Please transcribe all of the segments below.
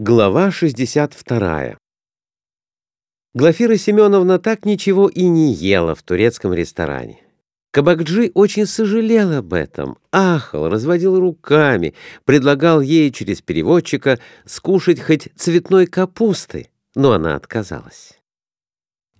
Глава 62 Глафира Семеновна так ничего и не ела в турецком ресторане. Кабакджи очень сожалел об этом, ахал, разводил руками, предлагал ей через переводчика скушать хоть цветной капусты, но она отказалась.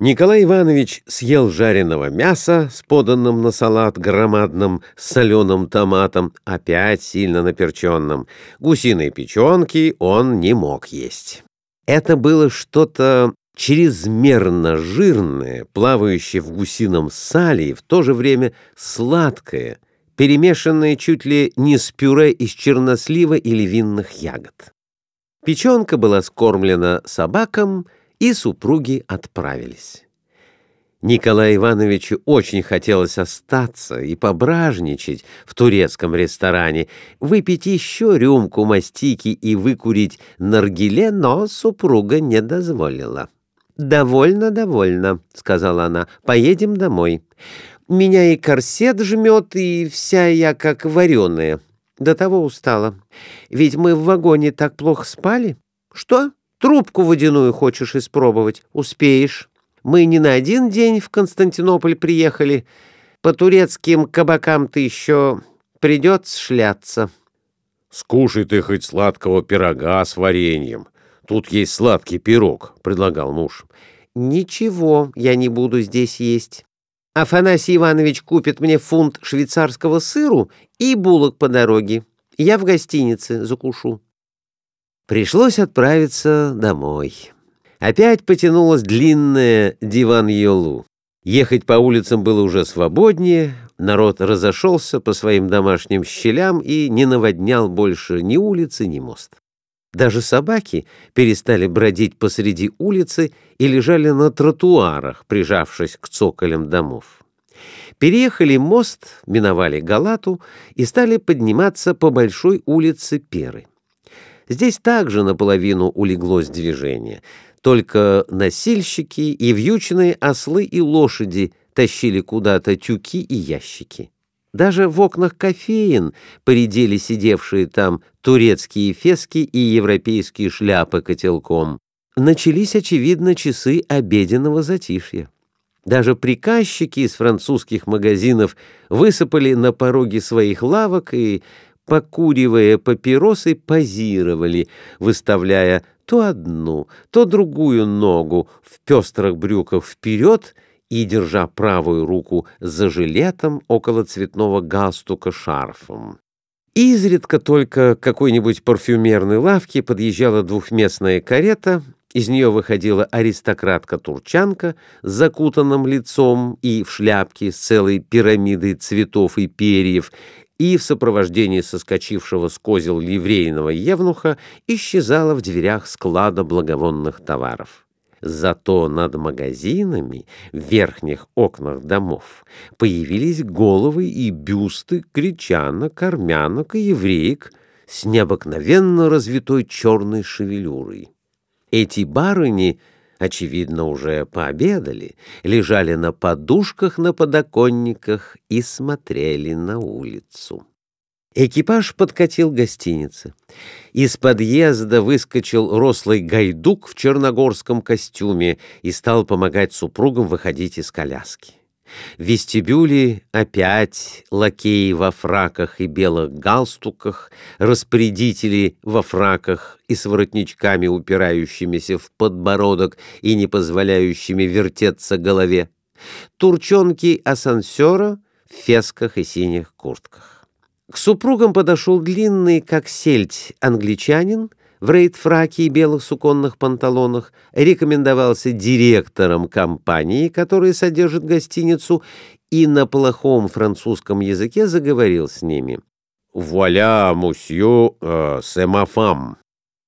Николай Иванович съел жареного мяса с поданным на салат громадным соленым томатом, опять сильно наперченным. Гусиной печенки он не мог есть. Это было что-то чрезмерно жирное, плавающее в гусином сале и в то же время сладкое, перемешанное чуть ли не с пюре из чернослива или винных ягод. Печенка была скормлена собакам — и супруги отправились. Николаю Ивановичу очень хотелось остаться и пображничать в турецком ресторане, выпить еще рюмку мастики и выкурить наргиле, но супруга не дозволила. «Довольно, довольно», — сказала она, — «поедем домой. Меня и корсет жмет, и вся я как вареная. До того устала. Ведь мы в вагоне так плохо спали. Что?» Трубку водяную хочешь испробовать? Успеешь. Мы не на один день в Константинополь приехали. По турецким кабакам ты еще придется шляться. Скушай ты хоть сладкого пирога с вареньем. Тут есть сладкий пирог, — предлагал муж. Ничего я не буду здесь есть. Афанасий Иванович купит мне фунт швейцарского сыру и булок по дороге. Я в гостинице закушу. Пришлось отправиться домой. Опять потянулась длинная диван-йолу. Ехать по улицам было уже свободнее, народ разошелся по своим домашним щелям и не наводнял больше ни улицы, ни мост. Даже собаки перестали бродить посреди улицы и лежали на тротуарах, прижавшись к цоколям домов. Переехали мост, миновали Галату и стали подниматься по большой улице Перы. Здесь также наполовину улеглось движение. Только носильщики и вьючные ослы и лошади тащили куда-то тюки и ящики. Даже в окнах кофеин поредели сидевшие там турецкие фески и европейские шляпы котелком. Начались, очевидно, часы обеденного затишья. Даже приказчики из французских магазинов высыпали на пороги своих лавок и покуривая папиросы, позировали, выставляя то одну, то другую ногу в пестрых брюках вперед и держа правую руку за жилетом около цветного галстука шарфом. Изредка только к какой-нибудь парфюмерной лавке подъезжала двухместная карета, из нее выходила аристократка-турчанка с закутанным лицом и в шляпке с целой пирамидой цветов и перьев, и в сопровождении соскочившего с козел ливрейного евнуха исчезала в дверях склада благовонных товаров. Зато над магазинами в верхних окнах домов появились головы и бюсты кричанок, армянок и евреек с необыкновенно развитой черной шевелюрой. Эти барыни — очевидно, уже пообедали, лежали на подушках на подоконниках и смотрели на улицу. Экипаж подкатил к гостинице. Из подъезда выскочил рослый гайдук в черногорском костюме и стал помогать супругам выходить из коляски. В вестибюле опять лакеи во фраках и белых галстуках, распорядители во фраках и с воротничками, упирающимися в подбородок и не позволяющими вертеться голове, турчонки асансера в фесках и синих куртках. К супругам подошел длинный, как сельдь, англичанин в рейд-фраке и белых суконных панталонах, рекомендовался директором компании, которая содержит гостиницу, и на плохом французском языке заговорил с ними. «Вуаля, мусью, э, семафам.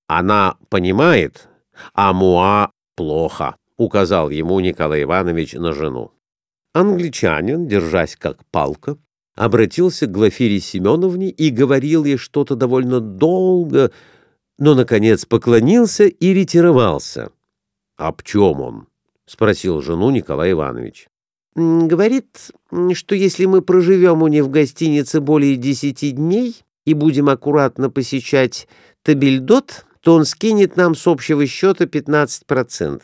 Она понимает, а муа плохо», — указал ему Николай Иванович на жену. Англичанин, держась как палка, обратился к Глафире Семеновне и говорил ей что-то довольно долго, но, наконец, поклонился и ретировался. — Об чем он? — спросил жену Николай Иванович. — Говорит, что если мы проживем у них в гостинице более десяти дней и будем аккуратно посещать Табельдот, то он скинет нам с общего счета 15%.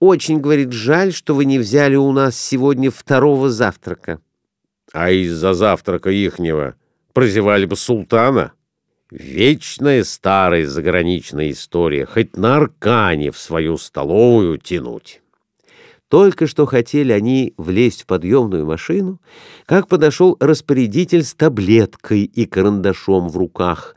Очень, говорит, жаль, что вы не взяли у нас сегодня второго завтрака. А из-за завтрака ихнего прозевали бы султана? Вечная старая заграничная история, хоть на аркане в свою столовую тянуть. Только что хотели они влезть в подъемную машину, как подошел распорядитель с таблеткой и карандашом в руках.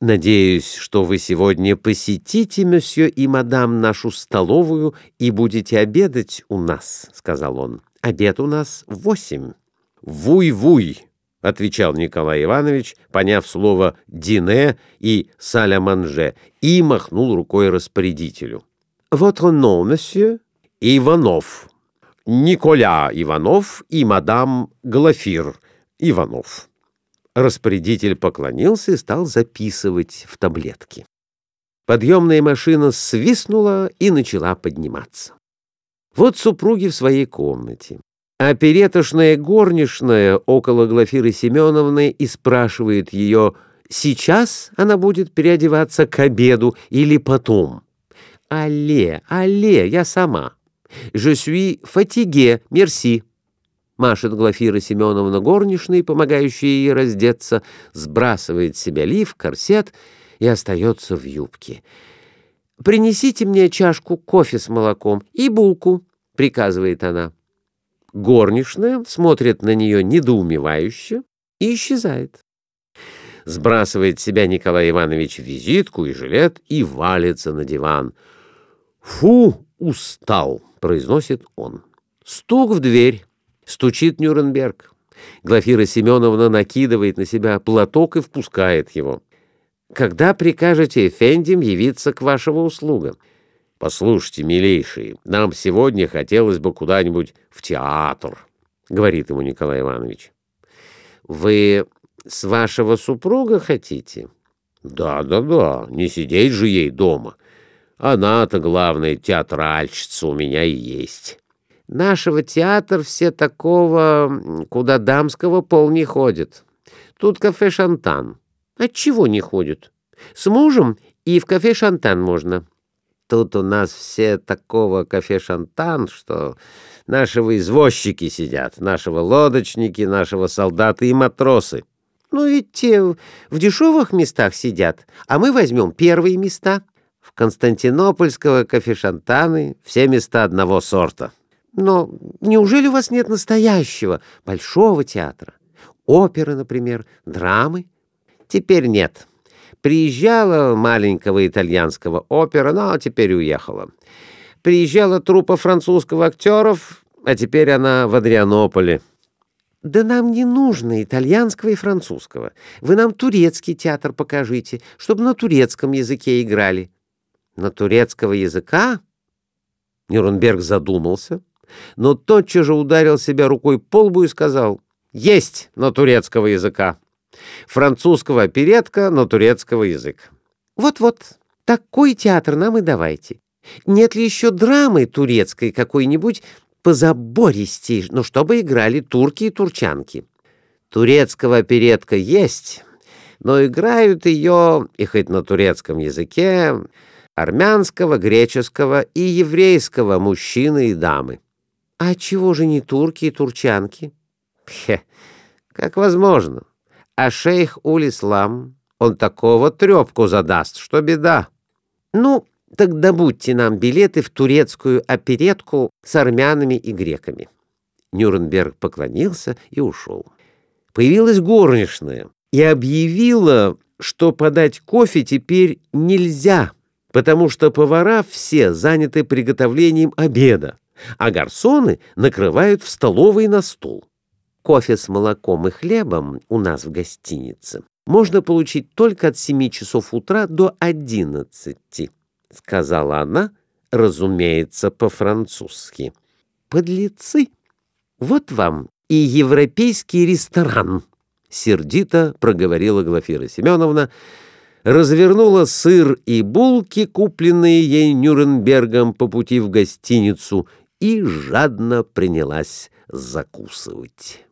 «Надеюсь, что вы сегодня посетите, месье и мадам, нашу столовую и будете обедать у нас», — сказал он. «Обед у нас в восемь». «Вуй-вуй!» — отвечал Николай Иванович, поняв слово «дине» и «саля-манже», и махнул рукой распорядителю. «Votre nom, monsieur?» «Иванов. Николя Иванов и мадам Глафир Иванов». Распорядитель поклонился и стал записывать в таблетки. Подъемная машина свистнула и начала подниматься. Вот супруги в своей комнате. А перетошная горничная около Глафиры Семеновны и спрашивает ее, сейчас она будет переодеваться к обеду или потом. «Алле, алле, я сама. Je suis fatigué, merci». Машет Глафира Семеновна горничной, помогающая ей раздеться, сбрасывает с себя лиф, корсет и остается в юбке. «Принесите мне чашку кофе с молоком и булку», — приказывает она. Горничная смотрит на нее недоумевающе и исчезает. Сбрасывает себя Николай Иванович визитку и жилет и валится на диван. «Фу, устал!» — произносит он. Стук в дверь. Стучит Нюрнберг. Глафира Семеновна накидывает на себя платок и впускает его. «Когда прикажете Эфендим явиться к вашего услугам?» «Послушайте, милейший, нам сегодня хотелось бы куда-нибудь в театр», — говорит ему Николай Иванович. «Вы с вашего супруга хотите?» «Да, да, да, не сидеть же ей дома. Она-то главная театральщица у меня и есть». «Нашего театр все такого, куда дамского пол не ходит. Тут кафе «Шантан». Отчего не ходит? С мужем и в кафе «Шантан» можно». Тут у нас все такого кафе-шантан, что нашего извозчики сидят, нашего лодочники, нашего солдаты и матросы. Ну ведь те в дешевых местах сидят, а мы возьмем первые места. В Константинопольского кафе-шантаны все места одного сорта. Но неужели у вас нет настоящего, большого театра? Оперы, например, драмы? Теперь нет. Приезжала маленького итальянского опера, но теперь уехала. Приезжала труппа французского актеров, а теперь она в Адрианополе. Да нам не нужно итальянского и французского. Вы нам турецкий театр покажите, чтобы на турецком языке играли. На турецкого языка? Нюрнберг задумался, но тотчас же ударил себя рукой по лбу и сказал «Есть на турецкого языка» французского оперетка на турецкого язык. Вот-вот, такой театр нам и давайте. Нет ли еще драмы турецкой какой-нибудь позабористей, но чтобы играли турки и турчанки? Турецкого оперетка есть, но играют ее, и хоть на турецком языке, армянского, греческого и еврейского мужчины и дамы. А чего же не турки и турчанки? Хе, как возможно? А шейх Улислам, он такого трепку задаст, что беда. Ну, так добудьте нам билеты в турецкую оперетку с армянами и греками. Нюрнберг поклонился и ушел. Появилась горничная и объявила, что подать кофе теперь нельзя, потому что повара все заняты приготовлением обеда, а гарсоны накрывают в столовой на стол. Кофе с молоком и хлебом у нас в гостинице можно получить только от 7 часов утра до 11, сказала она, разумеется, по-французски. Подлецы! Вот вам и европейский ресторан, сердито проговорила Глафира Семеновна, развернула сыр и булки, купленные ей Нюрнбергом по пути в гостиницу, и жадно принялась закусывать.